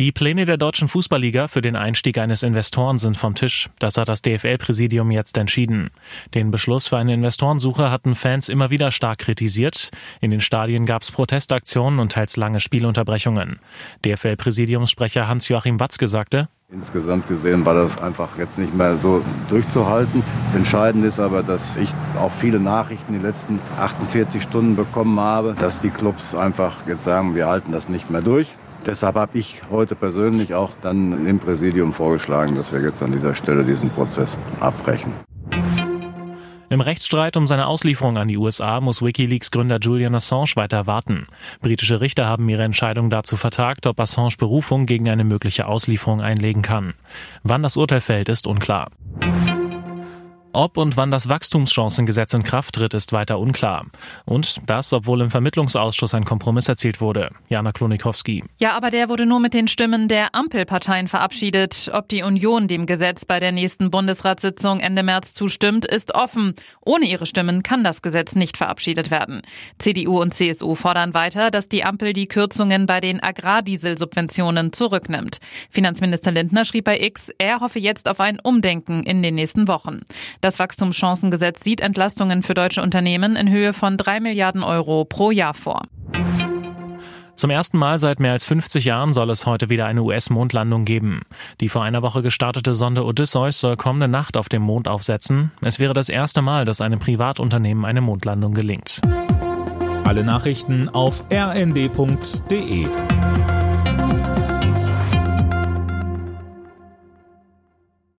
Die Pläne der deutschen Fußballliga für den Einstieg eines Investoren sind vom Tisch. Das hat das DFL-Präsidium jetzt entschieden. Den Beschluss für eine Investorensuche hatten Fans immer wieder stark kritisiert. In den Stadien gab es Protestaktionen und teils lange Spielunterbrechungen. DFL-Präsidiumssprecher Hans-Joachim Watzke sagte, Insgesamt gesehen war das einfach jetzt nicht mehr so durchzuhalten. Das Entscheidende ist aber, dass ich auch viele Nachrichten die letzten 48 Stunden bekommen habe, dass die Clubs einfach jetzt sagen, wir halten das nicht mehr durch. Deshalb habe ich heute persönlich auch dann im Präsidium vorgeschlagen, dass wir jetzt an dieser Stelle diesen Prozess abbrechen. Im Rechtsstreit um seine Auslieferung an die USA muss Wikileaks-Gründer Julian Assange weiter warten. Britische Richter haben ihre Entscheidung dazu vertagt, ob Assange Berufung gegen eine mögliche Auslieferung einlegen kann. Wann das Urteil fällt, ist unklar. Ob und wann das Wachstumschancengesetz in Kraft tritt, ist weiter unklar. Und das, obwohl im Vermittlungsausschuss ein Kompromiss erzielt wurde. Jana Klonikowski. Ja, aber der wurde nur mit den Stimmen der Ampelparteien verabschiedet. Ob die Union dem Gesetz bei der nächsten Bundesratssitzung Ende März zustimmt, ist offen. Ohne ihre Stimmen kann das Gesetz nicht verabschiedet werden. CDU und CSU fordern weiter, dass die Ampel die Kürzungen bei den Agrardieselsubventionen zurücknimmt. Finanzminister Lindner schrieb bei X, er hoffe jetzt auf ein Umdenken in den nächsten Wochen. Das Wachstumschancengesetz sieht Entlastungen für deutsche Unternehmen in Höhe von drei Milliarden Euro pro Jahr vor. Zum ersten Mal seit mehr als 50 Jahren soll es heute wieder eine US-Mondlandung geben. Die vor einer Woche gestartete Sonde Odysseus soll kommende Nacht auf dem Mond aufsetzen. Es wäre das erste Mal, dass einem Privatunternehmen eine Mondlandung gelingt. Alle Nachrichten auf rnd.de